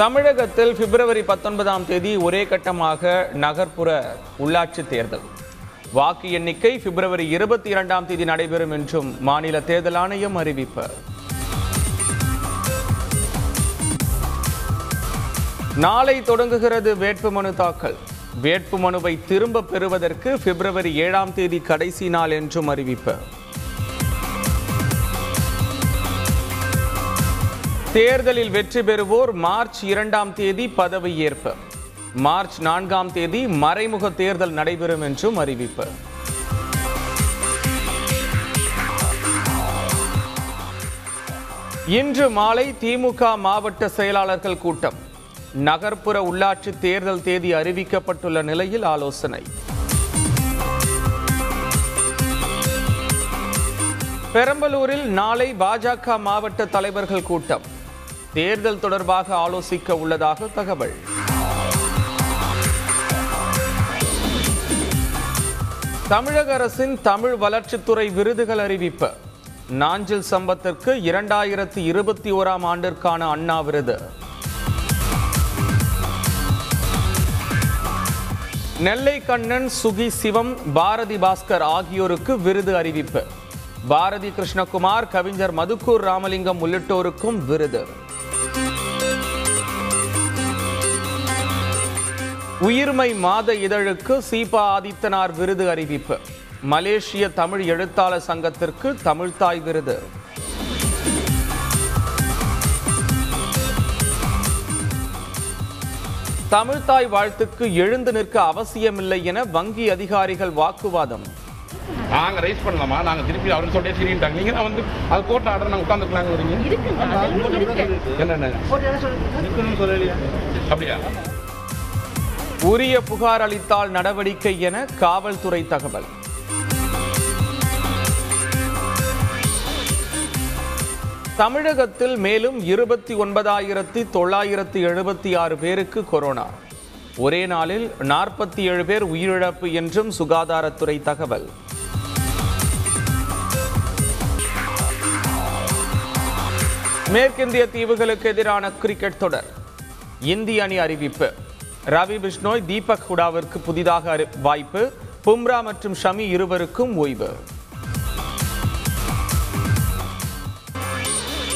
தமிழகத்தில் பிப்ரவரி பத்தொன்பதாம் தேதி ஒரே கட்டமாக நகர்ப்புற உள்ளாட்சி தேர்தல். வாக்கு எண்ணிக்கை பிப்ரவரி இருபத்தி இரண்டாம் தேதி நடைபெறும் என்றும் மாநில தேர்தல் ஆணையம் அறிவிப்பு. நாளை தொடங்குகிறது வேட்புமனு தாக்கல். வேட்புமனுவை திரும்ப பெறுவதற்கு பிப்ரவரி ஏழாம் தேதி கடைசி நாள் என்றும் அறிவிப்பு. தேர்தலில் வெற்றி பெறுவோர் மார்ச் இரண்டாம் தேதி பதவியேற்பு மார்ச் நான்காம் தேதி மறைமுக தேர்தல் நடைபெறும் என்றும் அறிவிப்பு. இன்று மாலை திமுக மாவட்ட செயலாளர்கள் கூட்டம். நகர்ப்புற உள்ளாட்சி தேர்தல் தேதி அறிவிக்கப்பட்டுள்ள நிலையில் ஆலோசனை. பெரம்பலூரில் நாளை பாஜக மாவட்ட தலைவர்கள் கூட்டம். தேர்தல் தொடர்பாக ஆலோசிக்க உள்ளதாக தகவல். தமிழக அரசின் தமிழ் வளர்ச்சித்துறை விருதுகள் அறிவிப்பு. நாஞ்சில் சம்பத்திற்கு இரண்டாயிரத்தி இருபத்தி ஓராம் ஆண்டிற்கான அண்ணா விருது. நெல்லை கண்ணன் சுகி சிவம் பாரதி பாஸ்கர் ஆகியோருக்கு விருது அறிவிப்பு. பாரதி கிருஷ்ணகுமார் கவிஞர் மதுக்கூர் ராமலிங்கம் உள்ளிட்டோருக்கும் விருது. உயிர்மை மாத இதழுக்கு சீபா ஆதித்தனார் விருது அறிவிப்பு. மலேசிய தமிழ் எழுத்தாளர் சங்கத்திற்கு தமிழ்தாய் விருது. தமிழ்தாய் வாழ்த்துக்கு எழுந்து நிற்க அவசியமில்லை என வங்கி அதிகாரிகள் வாக்குவாதம். நாங்க ரைஸ் பண்ணலாமா? நாங்க திருப்பி அவரு சொல்லிட்டே சரின்ட்டாங்க நீங்க தான் வந்து அது கோர்ட் ஆர்டர் நாங்க உட்காந்துக்கலாங்க வரீங்க இருக்குங்க. அதெல்லாம் இருக்கு. என்னென்ன. அப்படியா? உரிய புகார் அளித்தால் நடவடிக்கை என காவல்துறை தகவல். தமிழகத்தில் மேலும் இருபத்தி ஒன்பதாயிரத்தி தொள்ளாயிரத்தி எழுபத்தி ஆறு பேருக்கு கொரோனா. ஒரே நாளில் நாற்பத்தி ஏழு பேர் உயிரிழப்பு என்றும் சுகாதாரத்துறை தகவல். மேற்கிந்திய தீவுகளுக்கு எதிரான கிரிக்கெட் தொடர். இந்திய அணி அறிவிப்பு. ரவி பிஷ்னோய் தீபக் ஹுடாவிற்கு புதிதாக அறி- வாய்ப்பு. பும்ரா மற்றும் ஷமி இருவருக்கும் ஓய்வு.